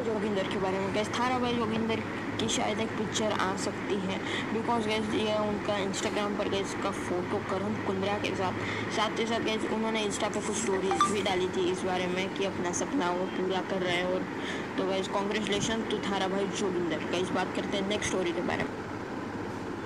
जोगिंदर के बारे में। गैस, थारा भाई जोगिंदर की शायद एक पिक्चर आ सकती है। बिकॉज़ गैस, ये उनका इंस्टाग्राम पर गैस का फ़ोटो करण कुंद्रा के साथ। साथ ही साथ गैस, उन्होंने इंस्टा पर कुछ स्टोरीज भी डाली थी इस बारे में कि अपना सपना वो पूरा कर रहे हैं और तो गैस कॉन्ग्रेचुलेशन टू थारा भाई जोगिंदर। गैस, बात करते हैं नेक्स्ट स्टोरी के बारे में।